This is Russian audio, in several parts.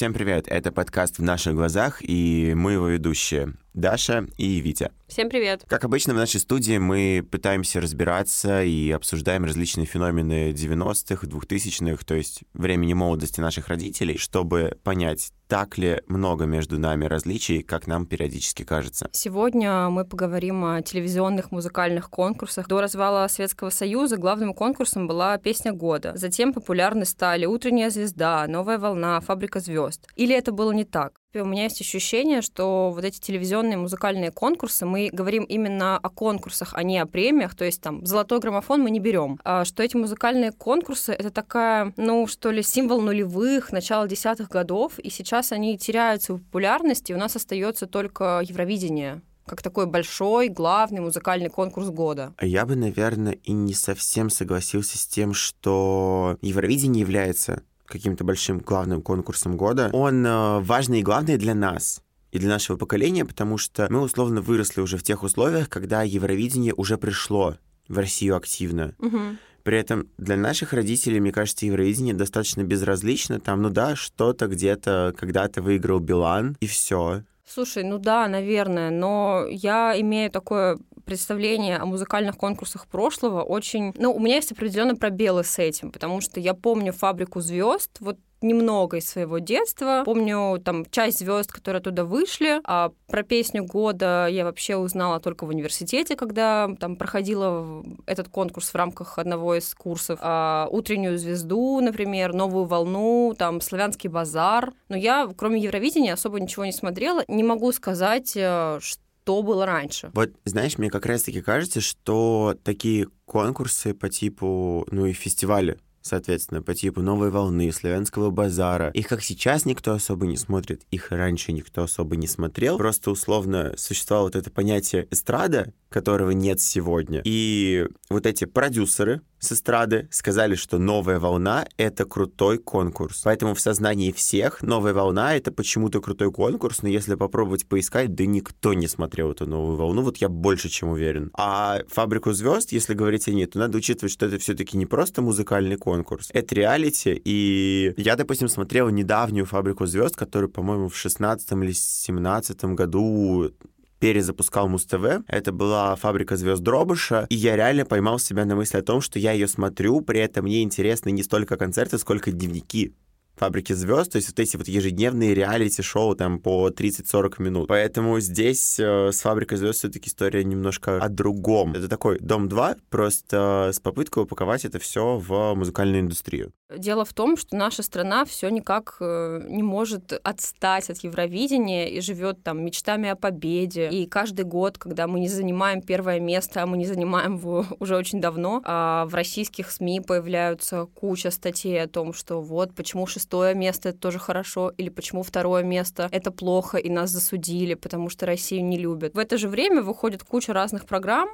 Всем привет, это подкаст «В наших глазах», и мы его ведущие Даша и Витя. Всем привет. Как обычно в нашей студии мы пытаемся разбираться и обсуждаем различные феномены 90-х, 2000-х, то есть времени молодости наших родителей, чтобы понять, так ли много между нами различий, как нам периодически кажется. Сегодня мы поговорим о телевизионных музыкальных конкурсах. До развала Советского Союза главным конкурсом была «Песня года». Затем популярны стали «Утренняя звезда», «Новая волна», «Фабрика звезд». Или это было не так? У меня есть ощущение, что вот эти телевизионные музыкальные конкурсы, мы говорим именно о конкурсах, а не о премиях, то есть там золотой граммофон мы не берем, а что эти музыкальные конкурсы это такая, ну что ли, символ нулевых, начала десятых годов, и сейчас они теряются в популярности, и у нас остается только Евровидение как такой большой, главный музыкальный конкурс года. А я бы, наверное, и не совсем согласился с тем, что Евровидение является каким-то большим главным конкурсом года, он э, важный и главный для нас и для нашего поколения, потому что мы условно выросли уже в тех условиях, когда Евровидение уже пришло в Россию активно. Угу. При этом для наших родителей, мне кажется, Евровидение достаточно безразлично. Там, ну да, что-то где-то когда-то выиграл Билан, и все. Слушай, ну да, наверное, но я имею такое представление о музыкальных конкурсах прошлого очень... Ну, у меня есть определенные пробелы с этим, потому что я помню «Фабрику звезд», вот немного из своего детства. Помню там часть звезд, которые оттуда вышли. А про песню года я вообще узнала только в университете, когда там проходила этот конкурс в рамках одного из курсов. А, утреннюю звезду, например, новую волну, там славянский базар. Но я, кроме Евровидения, особо ничего не смотрела. Не могу сказать, что э, что было раньше. Вот, знаешь, мне как раз-таки кажется, что такие конкурсы по типу, ну и фестивали, соответственно, по типу «Новой волны», «Славянского базара». Их как сейчас никто особо не смотрит, их раньше никто особо не смотрел. Просто условно существовало вот это понятие эстрада, которого нет сегодня. И вот эти продюсеры с эстрады сказали, что «Новая волна» — это крутой конкурс. Поэтому в сознании всех «Новая волна» — это почему-то крутой конкурс, но если попробовать поискать, да никто не смотрел эту «Новую волну», вот я больше чем уверен. А «Фабрику звезд», если говорить о ней, то надо учитывать, что это все-таки не просто музыкальный конкурс, это реалити, и я, допустим, смотрел недавнюю «Фабрику звезд», которую, по-моему, в 16 или 17 году перезапускал Муз-ТВ. Это была «Фабрика звезд Дробыша», и я реально поймал себя на мысли о том, что я ее смотрю, при этом мне интересны не столько концерты, сколько дневники «Фабрики звезд», то есть вот эти вот ежедневные реалити-шоу там по 30-40 минут. Поэтому здесь э, с «Фабрикой звезд» все-таки история немножко о другом. Это такой «Дом-2», просто с попыткой упаковать это все в музыкальную индустрию. Дело в том, что наша страна все никак э, не может отстать от Евровидения и живет там мечтами о победе. И каждый год, когда мы не занимаем первое место, а мы не занимаем его уже очень давно, а в российских СМИ появляются куча статей о том, что вот почему шестой шестое место — это тоже хорошо, или почему второе место — это плохо, и нас засудили, потому что Россию не любят. В это же время выходит куча разных программ,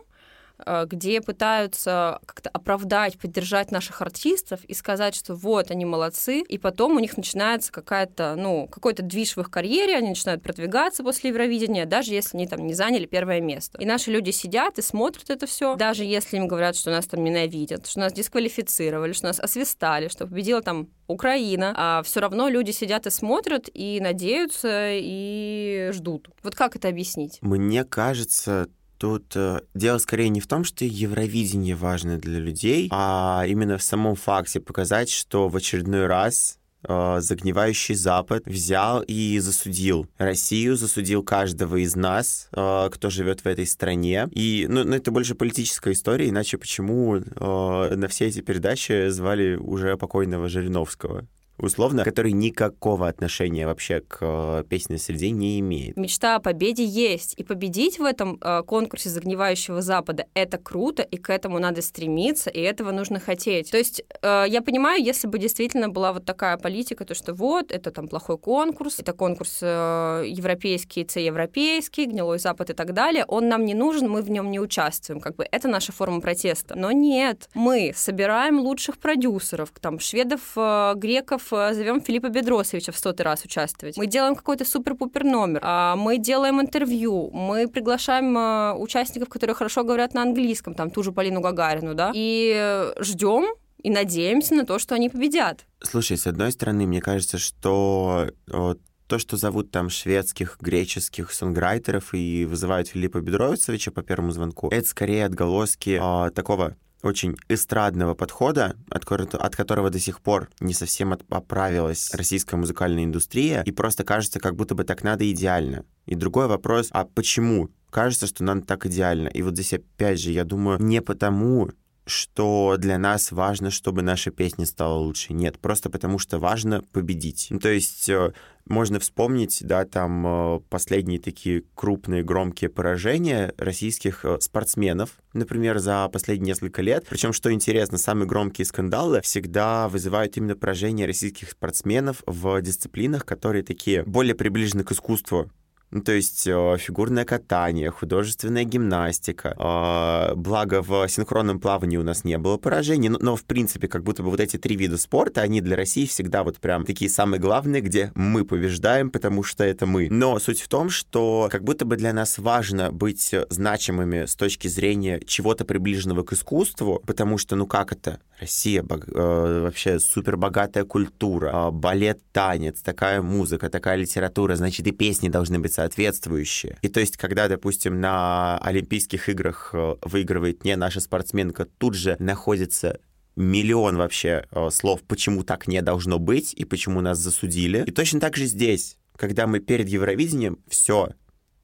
где пытаются как-то оправдать, поддержать наших артистов и сказать, что вот, они молодцы, и потом у них начинается какая-то, ну, какой-то движ в их карьере, они начинают продвигаться после Евровидения, даже если они там не заняли первое место. И наши люди сидят и смотрят это все, даже если им говорят, что нас там ненавидят, что нас дисквалифицировали, что нас освистали, что победила там Украина, а все равно люди сидят и смотрят, и надеются, и ждут. Вот как это объяснить? Мне кажется, Тут э, дело скорее не в том, что Евровидение важно для людей, а именно в самом факте показать, что в очередной раз э, загнивающий Запад взял и засудил Россию, засудил каждого из нас, э, кто живет в этой стране. И, ну, ну, это больше политическая история, иначе почему э, на все эти передачи звали уже покойного Жириновского? Условно, который никакого отношения вообще к э, песенной среде не имеет. Мечта о победе есть, и победить в этом э, конкурсе загнивающего Запада — это круто, и к этому надо стремиться, и этого нужно хотеть. То есть э, я понимаю, если бы действительно была вот такая политика, то что вот, это там плохой конкурс, это конкурс э, европейский, це европейский, гнилой Запад и так далее, он нам не нужен, мы в нем не участвуем, как бы это наша форма протеста. Но нет, мы собираем лучших продюсеров, там, шведов, э, греков, Э, зовем Филиппа Бедросовича в сотый раз участвовать. Мы делаем какой-то супер-пупер номер, а, мы делаем интервью, мы приглашаем э, участников, которые хорошо говорят на английском, там ту же Полину Гагарину, да, и ждем и надеемся на то, что они победят. Слушай, с одной стороны, мне кажется, что вот, то, что зовут там шведских, греческих сонграйтеров и вызывают Филиппа Бедровицевича по первому звонку, это скорее отголоски э, такого очень эстрадного подхода, от, от которого до сих пор не совсем оправилась российская музыкальная индустрия, и просто кажется, как будто бы так надо идеально. И другой вопрос, а почему кажется, что надо так идеально? И вот здесь опять же, я думаю, не потому, что для нас важно, чтобы наша песня стала лучше. Нет, просто потому что важно победить. Ну, то есть э, можно вспомнить, да, там э, последние такие крупные громкие поражения российских э, спортсменов, например, за последние несколько лет. Причем, что интересно, самые громкие скандалы всегда вызывают именно поражение российских спортсменов в дисциплинах, которые такие более приближены к искусству, ну, то есть э, фигурное катание, художественная гимнастика. Э, благо в синхронном плавании у нас не было поражений, но, но в принципе как будто бы вот эти три вида спорта, они для России всегда вот прям такие самые главные, где мы побеждаем, потому что это мы. Но суть в том, что как будто бы для нас важно быть значимыми с точки зрения чего-то приближенного к искусству, потому что, ну как это? Россия э, вообще супер богатая культура, э, балет, танец, такая музыка, такая литература, значит и песни должны быть соответствующие. И то есть, когда, допустим, на Олимпийских играх э, выигрывает не наша спортсменка, тут же находится миллион вообще э, слов, почему так не должно быть и почему нас засудили. И точно так же здесь, когда мы перед Евровидением, все,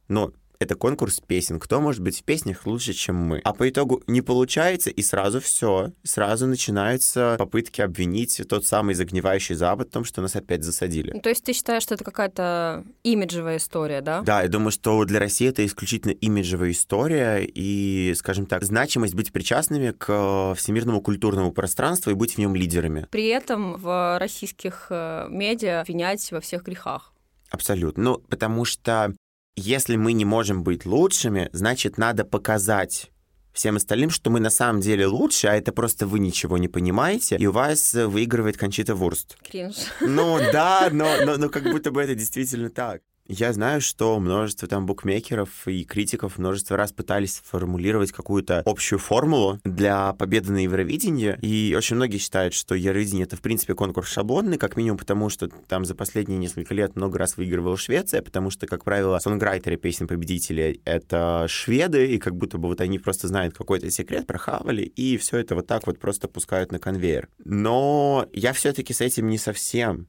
ну, это конкурс песен. Кто может быть в песнях лучше, чем мы? А по итогу не получается, и сразу все. Сразу начинаются попытки обвинить тот самый загнивающий Запад в том, что нас опять засадили. Ну, то есть ты считаешь, что это какая-то имиджевая история, да? Да, я думаю, что для России это исключительно имиджевая история и, скажем так, значимость быть причастными к всемирному культурному пространству и быть в нем лидерами. При этом в российских э, медиа обвинять во всех грехах. Абсолютно. Ну, потому что если мы не можем быть лучшими, значит, надо показать всем остальным, что мы на самом деле лучше, а это просто вы ничего не понимаете, и у вас выигрывает Кончита Вурст. Кринж. Ну да, но, но, но как будто бы это действительно так. Я знаю, что множество там букмекеров и критиков множество раз пытались сформулировать какую-то общую формулу для победы на Евровидении, и очень многие считают, что Евровидение — это, в принципе, конкурс шаблонный, как минимум потому, что там за последние несколько лет много раз выигрывала Швеция, потому что, как правило, сонграйтеры песен-победителей — это шведы, и как будто бы вот они просто знают какой-то секрет, прохавали, и все это вот так вот просто пускают на конвейер. Но я все-таки с этим не совсем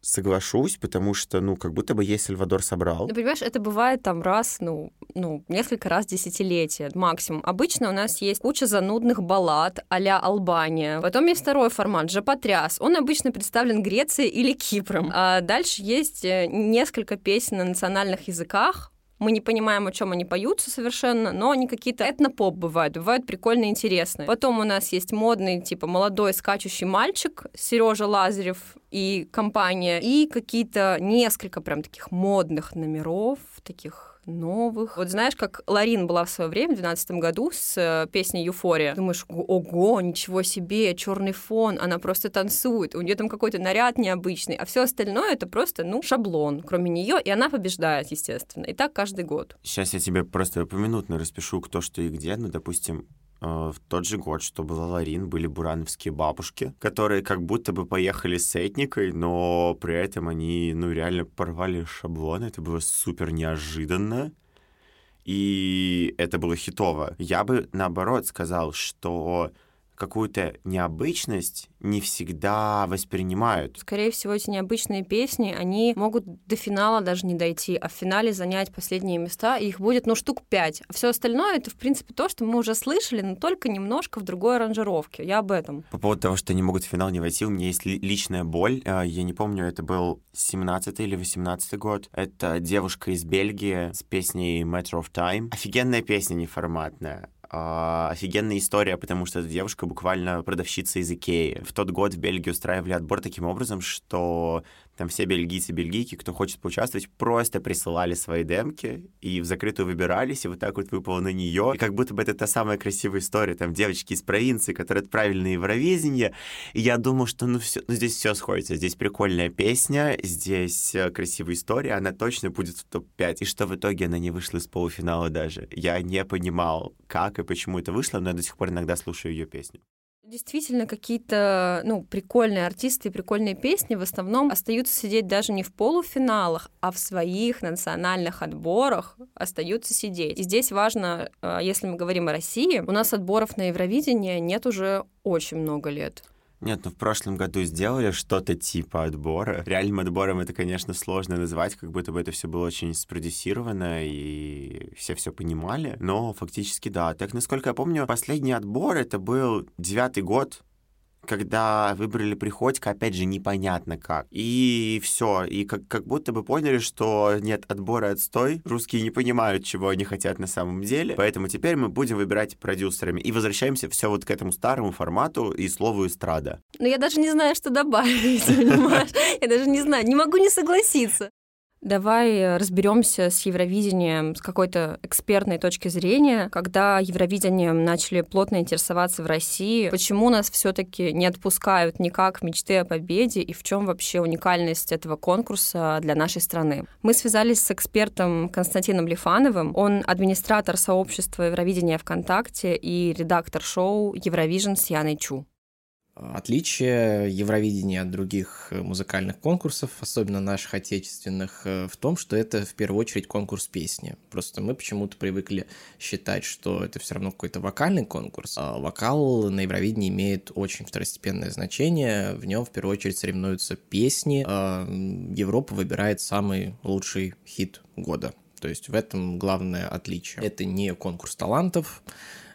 соглашусь, потому что, ну, как будто бы есть Сальвадор собрал. Ну, понимаешь, это бывает там раз, ну, ну, несколько раз десятилетие максимум. Обычно у нас есть куча занудных баллад а-ля Албания. Потом есть второй формат, Жапотряс. Он обычно представлен Грецией или Кипром. А дальше есть э, несколько песен на национальных языках, мы не понимаем, о чем они поются совершенно, но они какие-то этнопоп бывают, бывают прикольно интересные. Потом у нас есть модный, типа, молодой скачущий мальчик, Сережа Лазарев и компания, и какие-то несколько прям таких модных номеров, таких новых. Вот знаешь, как Ларин была в свое время, в 2012 году, с э, песней «Юфория». Думаешь, ого, ничего себе, черный фон, она просто танцует, у нее там какой-то наряд необычный, а все остальное это просто, ну, шаблон, кроме нее, и она побеждает, естественно. И так каждый год. Сейчас я тебе просто поминутно распишу, кто что и где. Ну, допустим, в тот же год, что была Ларин, были бурановские бабушки, которые как будто бы поехали с этникой, но при этом они, ну, реально порвали шаблон. Это было супер неожиданно. И это было хитово. Я бы, наоборот, сказал, что какую-то необычность не всегда воспринимают. Скорее всего, эти необычные песни, они могут до финала даже не дойти, а в финале занять последние места, и их будет, ну, штук пять. А все остальное — это, в принципе, то, что мы уже слышали, но только немножко в другой аранжировке. Я об этом. По поводу того, что они могут в финал не войти, у меня есть личная боль. А, я не помню, это был 17 или 18 год. Это девушка из Бельгии с песней Matter of Time. Офигенная песня неформатная офигенная история, потому что эта девушка буквально продавщица из Икеи. В тот год в Бельгии устраивали отбор таким образом, что там все бельгийцы, бельгийки, кто хочет поучаствовать, просто присылали свои демки и в закрытую выбирались, и вот так вот выпало на нее. И как будто бы это та самая красивая история, там девочки из провинции, которые отправили на Евровидение. И я думал, что ну, все, ну здесь все сходится. Здесь прикольная песня, здесь э, красивая история, она точно будет в топ-5. И что в итоге она не вышла из полуфинала даже. Я не понимал, как и почему это вышло, но я до сих пор иногда слушаю ее песню. Действительно, какие-то ну, прикольные артисты и прикольные песни в основном остаются сидеть даже не в полуфиналах, а в своих национальных отборах остаются сидеть. И здесь важно, э, если мы говорим о России, у нас отборов на Евровидение нет уже очень много лет. Нет, ну в прошлом году сделали что-то типа отбора. Реальным отбором это, конечно, сложно назвать, как будто бы это все было очень спродюсировано, и все все понимали. Но фактически да. Так, насколько я помню, последний отбор это был девятый год когда выбрали Приходько, опять же, непонятно как. И все. И как, как будто бы поняли, что нет отбора отстой. Русские не понимают, чего они хотят на самом деле. Поэтому теперь мы будем выбирать продюсерами. И возвращаемся все вот к этому старому формату и слову эстрада. Ну, я даже не знаю, что добавить, понимаешь? Я даже не знаю, не могу не согласиться. Давай э, разберемся с Евровидением с какой-то экспертной точки зрения, когда Евровидением начали плотно интересоваться в России, почему нас все-таки не отпускают никак мечты о победе и в чем вообще уникальность этого конкурса для нашей страны. Мы связались с экспертом Константином Лифановым. Он администратор сообщества Евровидения ВКонтакте и редактор шоу Евровижн с Яной Чу. Отличие Евровидения от других э, музыкальных конкурсов, особенно наших отечественных, э, в том, что это в первую очередь конкурс песни. Просто мы почему-то привыкли считать, что это все равно какой-то вокальный конкурс. А вокал на Евровидении имеет очень второстепенное значение. В нем в первую очередь соревнуются песни. А Европа выбирает самый лучший хит года. То есть в этом главное отличие. Это не конкурс талантов,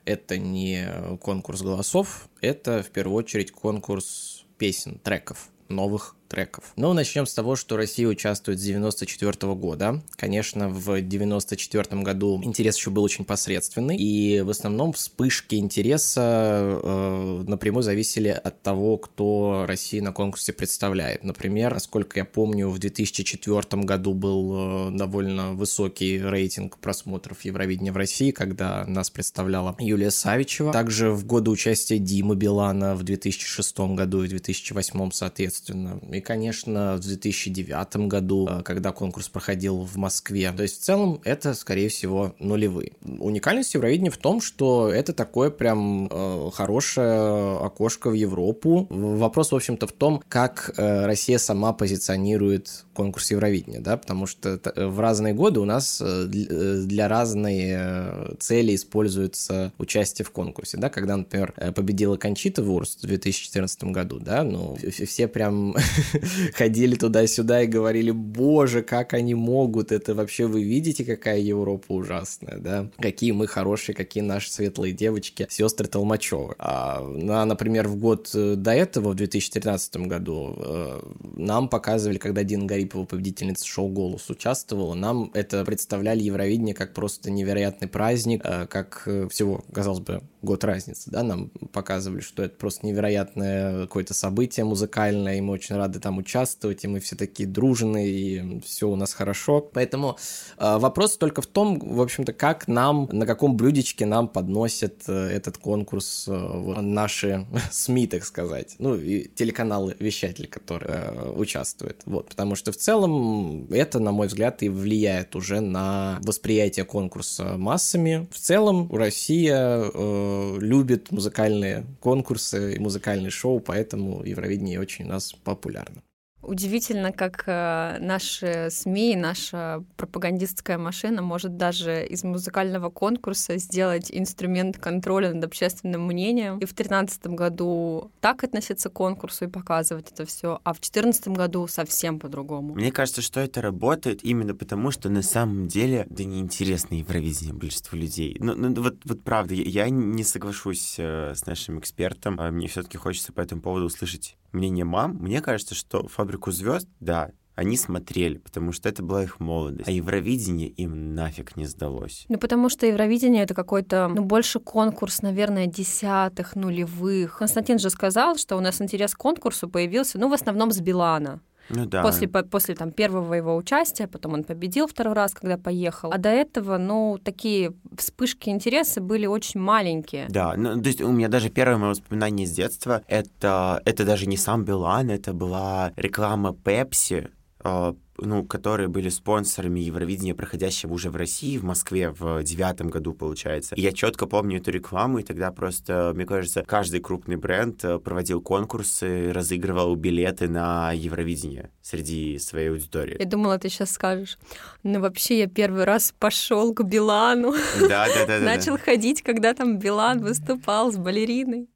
это не конкурс голосов, это в первую очередь конкурс песен, треков, новых треков. Но начнем с того, что Россия участвует с 94 года. Конечно, в 94 году интерес еще был очень посредственный, и в основном вспышки интереса э, напрямую зависели от того, кто Россию на конкурсе представляет. Например, насколько я помню, в 2004 году был э, довольно высокий рейтинг просмотров Евровидения в России, когда нас представляла Юлия Савичева. Также в годы участия Димы Билана в 2006 году и 2008 соответственно. И конечно, в 2009 году, э, когда конкурс проходил в Москве. То есть в целом это, скорее всего, нулевые. Уникальность Евровидения в том, что это такое прям э, хорошее окошко в Европу. Вопрос, в общем-то, в том, как э, Россия сама позиционирует конкурс Евровидения, да, потому что э, в разные годы у нас э, для разной цели используется участие в конкурсе, да, когда, например, победила Кончита Вурст в 2014 году, да, ну, все прям ходили туда-сюда и говорили, боже, как они могут, это вообще вы видите, какая Европа ужасная, да, какие мы хорошие, какие наши светлые девочки, сестры Толмачевы. А, ну, например, в год э, до этого, в 2013 году, э, нам показывали, когда Дина Гарипова, победительница шоу «Голос», участвовала, нам это представляли Евровидение как просто невероятный праздник, э, как всего, казалось бы, год разницы, да, нам показывали, что это просто невероятное какое-то событие музыкальное, и мы очень рады там участвовать, и мы все такие дружные, и все у нас хорошо. Поэтому э, вопрос только в том, в общем-то, как нам, на каком блюдечке нам подносят э, этот конкурс э, вот, наши СМИ, так сказать, ну, и телеканалы, вещатели, которые э, участвуют. Вот, потому что в целом это, на мой взгляд, и влияет уже на восприятие конкурса массами. В целом Россия э, любит музыкальные конкурсы и музыкальные шоу, поэтому Евровидение очень у нас популярно. Удивительно, как э, наши СМИ, наша пропагандистская машина может даже из музыкального конкурса сделать инструмент контроля над общественным мнением. И в 2013 году так относиться к конкурсу и показывать это все, а в 2014 году совсем по-другому. Мне кажется, что это работает именно потому, что на самом деле да неинтересно Евровидение большинству людей. Ну, ну вот, вот правда, я, не соглашусь э, с нашим экспертом. А мне все-таки хочется по этому поводу услышать мнение мам. Мне кажется, что «Фабрику звезд», да, они смотрели, потому что это была их молодость. А Евровидение им нафиг не сдалось. Ну, потому что Евровидение — это какой-то, ну, больше конкурс, наверное, десятых, нулевых. Константин же сказал, что у нас интерес к конкурсу появился, ну, в основном с Билана. Ну да. После, после там, первого его участия, потом он победил второй раз, когда поехал. А до этого, ну, такие вспышки интереса были очень маленькие. Да, ну, то есть у меня даже первое мое воспоминание с детства, это, это даже не сам Билан, это была реклама Пепси, э, ну, которые были спонсорами Евровидения, проходящего уже в России, в Москве в девятом году, получается. И я четко помню эту рекламу, и тогда просто, мне кажется, каждый крупный бренд э, проводил конкурсы, разыгрывал билеты на Евровидение среди своей аудитории. Я думала, ты сейчас скажешь. Ну, вообще, я первый раз пошел к Билану. Да, да, да. Начал ходить, когда там Билан выступал с балериной.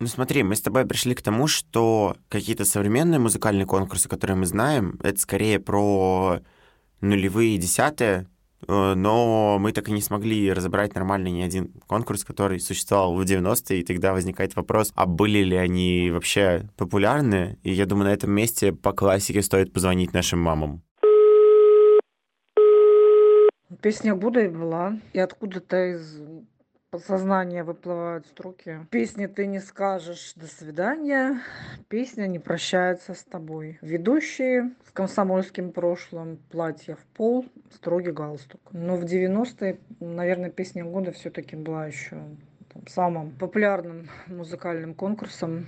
Ну смотри, мы с тобой пришли к тому, что какие-то современные музыкальные конкурсы, которые мы знаем, это скорее про нулевые десятые, э, но мы так и не смогли разобрать нормально ни один конкурс, который существовал в 90-е, и тогда возникает вопрос, а были ли они вообще популярны? И я думаю, на этом месте по классике стоит позвонить нашим мамам. Песня Будда была, и откуда-то из подсознания выплывают строки. Песни ты не скажешь «до свидания», песня не прощается с тобой. Ведущие с комсомольским прошлым, платье в пол, строгий галстук. Но в 90-е, наверное, песня года все-таки была еще там, самым популярным музыкальным конкурсом.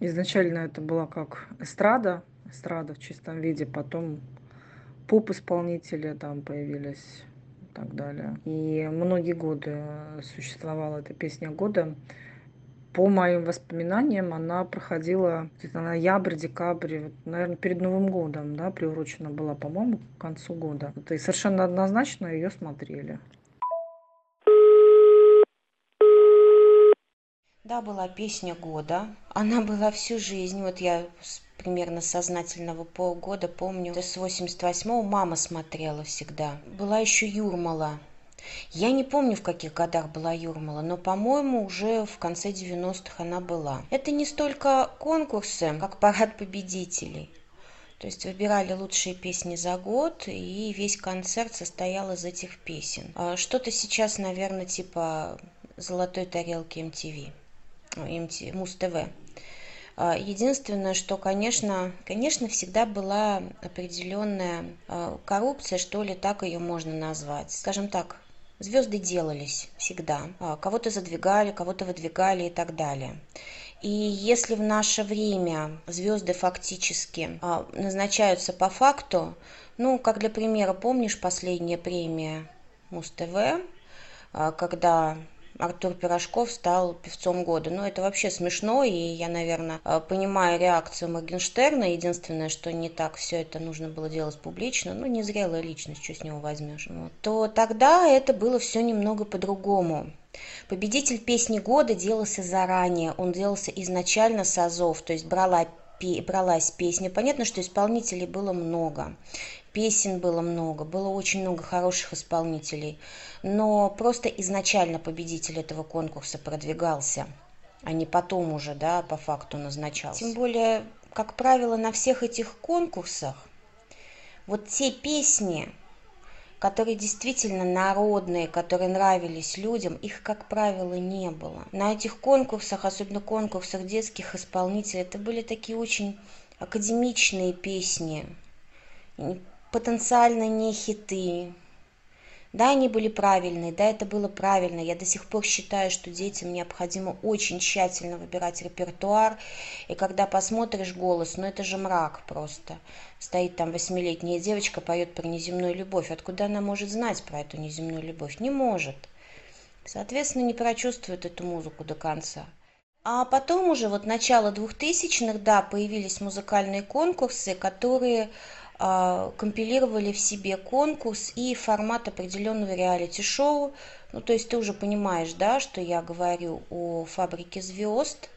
Изначально это была как эстрада, эстрада в чистом виде, потом поп-исполнители там появились так далее. И многие годы существовала эта песня года. По моим воспоминаниям, она проходила где-то ноябрь, декабрь, вот, наверное, перед Новым годом, да, приурочена была, по-моему, к концу года. И совершенно однозначно ее смотрели. Да, была песня года. Она была всю жизнь. Вот я примерно сознательного полгода, помню, с 88-го мама смотрела всегда. Была еще Юрмала. Я не помню, в каких годах была Юрмала, но, по-моему, уже в конце 90-х она была. Это не столько конкурсы, как парад победителей. То есть выбирали лучшие песни за год, и весь концерт состоял из этих песен. А что-то сейчас, наверное, типа золотой тарелки MTV, MTV Муз-ТВ. А, единственное, что, конечно, конечно, всегда была определенная а, коррупция, что ли, так ее можно назвать. Скажем так, звезды делались всегда. А, кого-то задвигали, кого-то выдвигали и так далее. И если в наше время звезды фактически назначаются по факту, ну, как для примера, помнишь последняя премия Муз-ТВ, когда Артур Пирожков стал певцом года. Ну, это вообще смешно, и я, наверное, э, понимаю реакцию Моргенштерна. Единственное, что не так все это нужно было делать публично, ну, незрелая личность, что с него возьмешь. Вот. То тогда это было все немного по-другому. Победитель песни года делался заранее, он делался изначально с азов, то есть брала бралась песня. Понятно, что исполнителей было много песен было много, было очень много хороших исполнителей, но просто изначально победитель этого конкурса продвигался, а не потом уже, да, по факту назначался. Тем более, как правило, на всех этих конкурсах вот те песни, которые действительно народные, которые нравились людям, их, как правило, не было. На этих конкурсах, особенно конкурсах детских исполнителей, это были такие очень академичные песни, потенциально не хиты. Да, они были правильные, да, это было правильно. Я до сих пор считаю, что детям необходимо очень тщательно выбирать репертуар. И когда посмотришь голос, ну это же мрак просто. Стоит там восьмилетняя девочка, поет про неземную любовь. Откуда она может знать про эту неземную любовь? Не может. Соответственно, не прочувствует эту музыку до конца. А потом уже, вот начало двухтысячных, да, появились музыкальные конкурсы, которые компилировали в себе конкурс и формат определенного реалити-шоу. Ну, то есть ты уже понимаешь, да, что я говорю о фабрике звезд,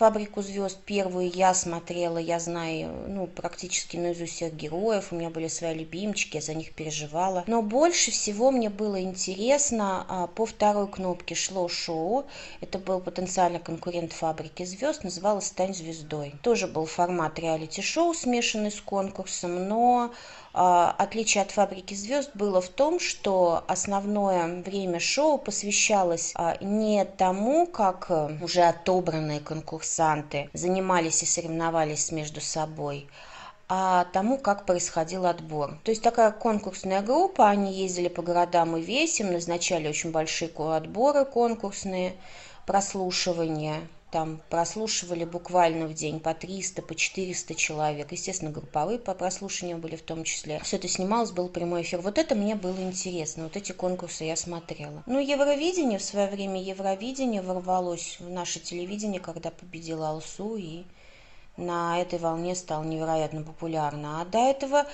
«Фабрику звезд» первую я смотрела, я знаю, ну, практически наизусть всех героев, у меня были свои любимчики, я за них переживала. Но больше всего мне было интересно, а, по второй кнопке шло шоу, это был потенциальный конкурент «Фабрики звезд», называлось «Стань звездой». Тоже был формат реалити-шоу, смешанный с конкурсом, но отличие от «Фабрики звезд» было в том, что основное время шоу посвящалось а, не тому, как э, уже отобранные конкурсанты занимались и соревновались между собой, а тому, как происходил отбор. То есть такая конкурсная группа, они ездили по городам и весим, назначали очень большие отборы конкурсные, прослушивания там прослушивали буквально в день по 300, по 400 человек. Естественно, групповые по прослушиванию были в том числе. Все это снималось, был прямой эфир. Вот это мне было интересно. Вот эти конкурсы я смотрела. Ну, Евровидение в свое время, Евровидение ворвалось в наше телевидение, когда победила Алсу и на этой волне стало невероятно популярно. А до этого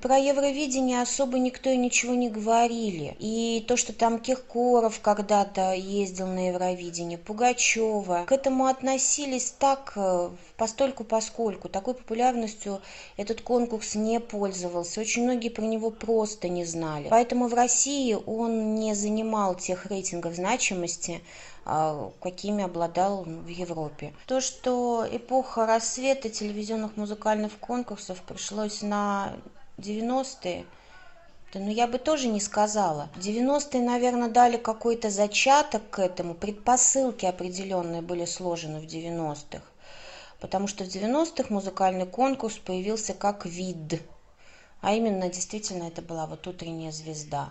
про Евровидение особо никто и ничего не говорили. И то, что там Киркоров когда-то ездил на Евровидение, Пугачева, к этому относились так э, постольку поскольку. Такой популярностью этот конкурс не пользовался. Очень многие про него просто не знали. Поэтому в России он не занимал тех рейтингов значимости, какими обладал в Европе. То, что эпоха рассвета телевизионных музыкальных конкурсов пришлось на 90-е, да, ну я бы тоже не сказала. 90-е, наверное, дали какой-то зачаток к этому, предпосылки определенные были сложены в 90-х. Потому что в 90-х музыкальный конкурс появился как вид. А именно, действительно, это была вот утренняя звезда.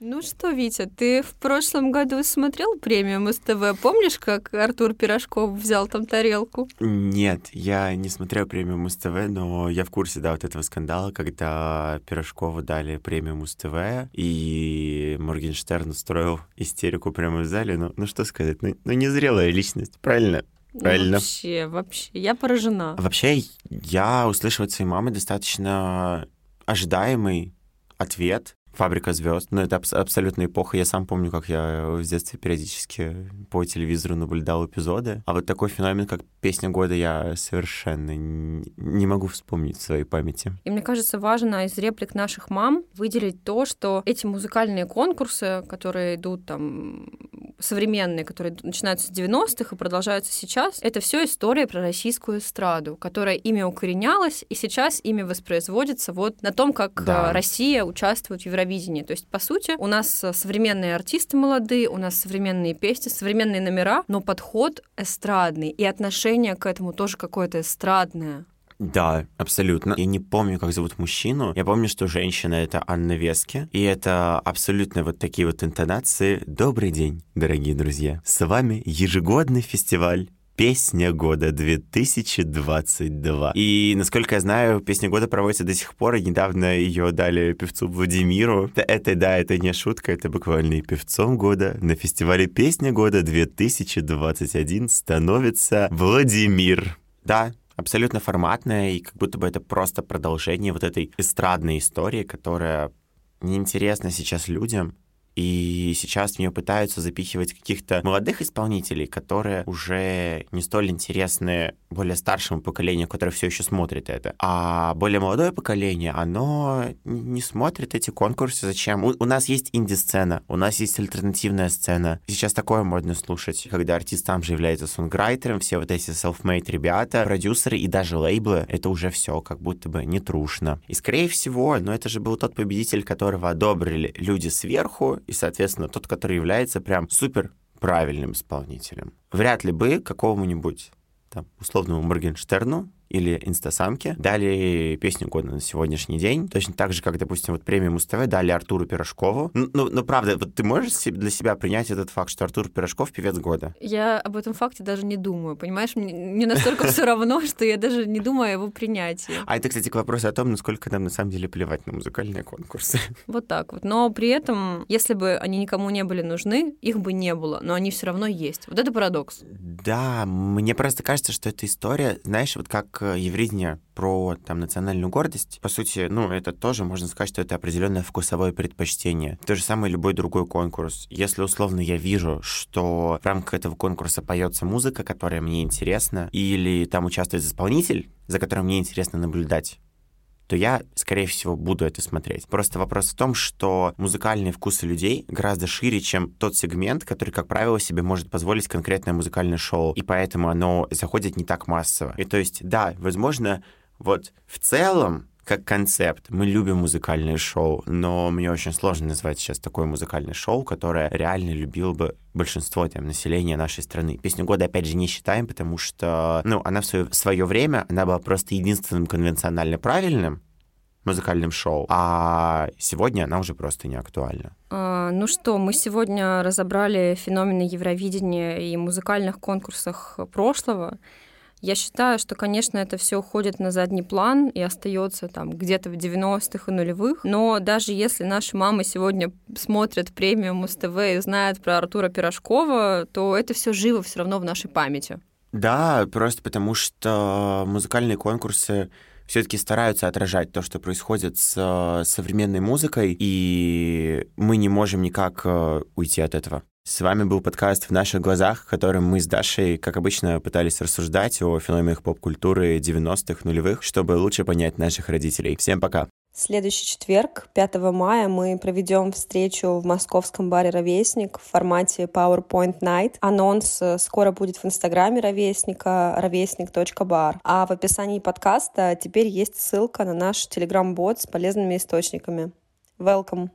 Ну что, Витя, ты в прошлом году смотрел премиум СТВ? Помнишь, как Артур Пирожков взял там тарелку? Нет, я не смотрел премиум СТВ, но я в курсе, да, вот этого скандала, когда Пирожкову дали премиум СТВ, и Моргенштерн устроил истерику прямо в зале. Ну, ну что сказать, ну, ну незрелая личность, правильно? Ну, Правильно. вообще, вообще, я поражена. Вообще, я услышал от своей мамы достаточно ожидаемый ответ Фабрика звезд. Но это аб- абсолютно эпоха. Я сам помню, как я в детстве периодически по телевизору наблюдал эпизоды. А вот такой феномен, как песня года, я совершенно не могу вспомнить в своей памяти. И мне кажется, важно из реплик наших мам выделить то, что эти музыкальные конкурсы, которые идут там современные, которые начинаются с 90-х и продолжаются сейчас, это все история про российскую эстраду, которая ими укоренялась, и сейчас ими воспроизводится вот на том, как да. Россия участвует в Евровидении. То есть, по сути, у нас современные артисты молодые, у нас современные песни, современные номера, но подход эстрадный, и отношение к этому тоже какое-то эстрадное. Да, абсолютно. Я не помню, как зовут мужчину. Я помню, что женщина — это Анна Вески. И это абсолютно вот такие вот интонации. Добрый день, дорогие друзья. С вами ежегодный фестиваль Песня года 2022. И, насколько я знаю, Песня года проводится до сих пор, и недавно ее дали певцу Владимиру. Это, это, да, это не шутка, это буквально и певцом года. На фестивале Песня года 2021 становится Владимир. Да, абсолютно форматная, и как будто бы это просто продолжение вот этой эстрадной истории, которая неинтересна сейчас людям, и сейчас в нее пытаются запихивать каких-то молодых исполнителей, которые уже не столь интересны более старшему поколению, которое все еще смотрит это. А более молодое поколение, оно не смотрит эти конкурсы. Зачем? У, у нас есть инди-сцена, у нас есть альтернативная сцена. Сейчас такое можно слушать, когда артист сам же является сонграйтером, все вот эти self-made ребята, продюсеры и даже лейблы, это уже все как будто бы не трушно. И скорее всего, но ну, это же был тот победитель, которого одобрили люди сверху, и, соответственно, тот, который является прям супер правильным исполнителем. Вряд ли бы какому-нибудь там, условному Моргенштерну или инстасамки дали песню года на сегодняшний день. Точно так же, как, допустим, вот премию Муз-ТВ дали Артуру Пирожкову. Ну, ну, ну, правда, вот ты можешь для себя принять этот факт, что Артур Пирожков певец года? Я об этом факте даже не думаю, понимаешь? Мне, мне настолько все равно, что я даже не думаю о его принятии. А это, кстати, к вопросу о том, насколько нам на самом деле плевать на музыкальные конкурсы. Вот так вот. Но при этом, если бы они никому не были нужны, их бы не было, но они все равно есть. Вот это парадокс. Да, мне просто кажется, что эта история, знаешь, вот как как евридение про там, национальную гордость, по сути, ну, это тоже можно сказать, что это определенное вкусовое предпочтение. То же самое любой другой конкурс. Если условно я вижу, что в рамках этого конкурса поется музыка, которая мне интересна, или там участвует исполнитель, за которым мне интересно наблюдать, то я, скорее всего, буду это смотреть. Просто вопрос в том, что музыкальные вкусы людей гораздо шире, чем тот сегмент, который, как правило, себе может позволить конкретное музыкальное шоу, и поэтому оно заходит не так массово. И то есть, да, возможно, вот в целом как концепт. Мы любим музыкальные шоу, но мне очень сложно назвать сейчас такое музыкальное шоу, которое реально любил бы большинство там, населения нашей страны. Песню года, опять же, не считаем, потому что, ну, она в свое, в свое время, она была просто единственным конвенционально правильным, музыкальным шоу, а сегодня она уже просто не актуальна. А, ну что, мы сегодня разобрали феномены Евровидения и музыкальных конкурсах прошлого. Я считаю, что, конечно, это все уходит на задний план и остается там где-то в 90-х и нулевых. Но даже если наши мамы сегодня смотрят премиум СТВ и знают про Артура Пирожкова, то это все живо все равно в нашей памяти. Да, просто потому что музыкальные конкурсы все-таки стараются отражать то, что происходит с э, современной музыкой, и мы не можем никак э, уйти от этого. С вами был подкаст «В наших глазах», в котором мы с Дашей, как обычно, пытались рассуждать о феноменах поп-культуры 90-х, нулевых, чтобы лучше понять наших родителей. Всем пока! Следующий четверг, 5 мая, мы проведем встречу в московском баре «Ровесник» в формате PowerPoint Night. Анонс э, скоро будет в инстаграме «Ровесника» ровесник.бар. А в описании подкаста теперь есть ссылка на наш телеграм-бот с полезными источниками. Welcome!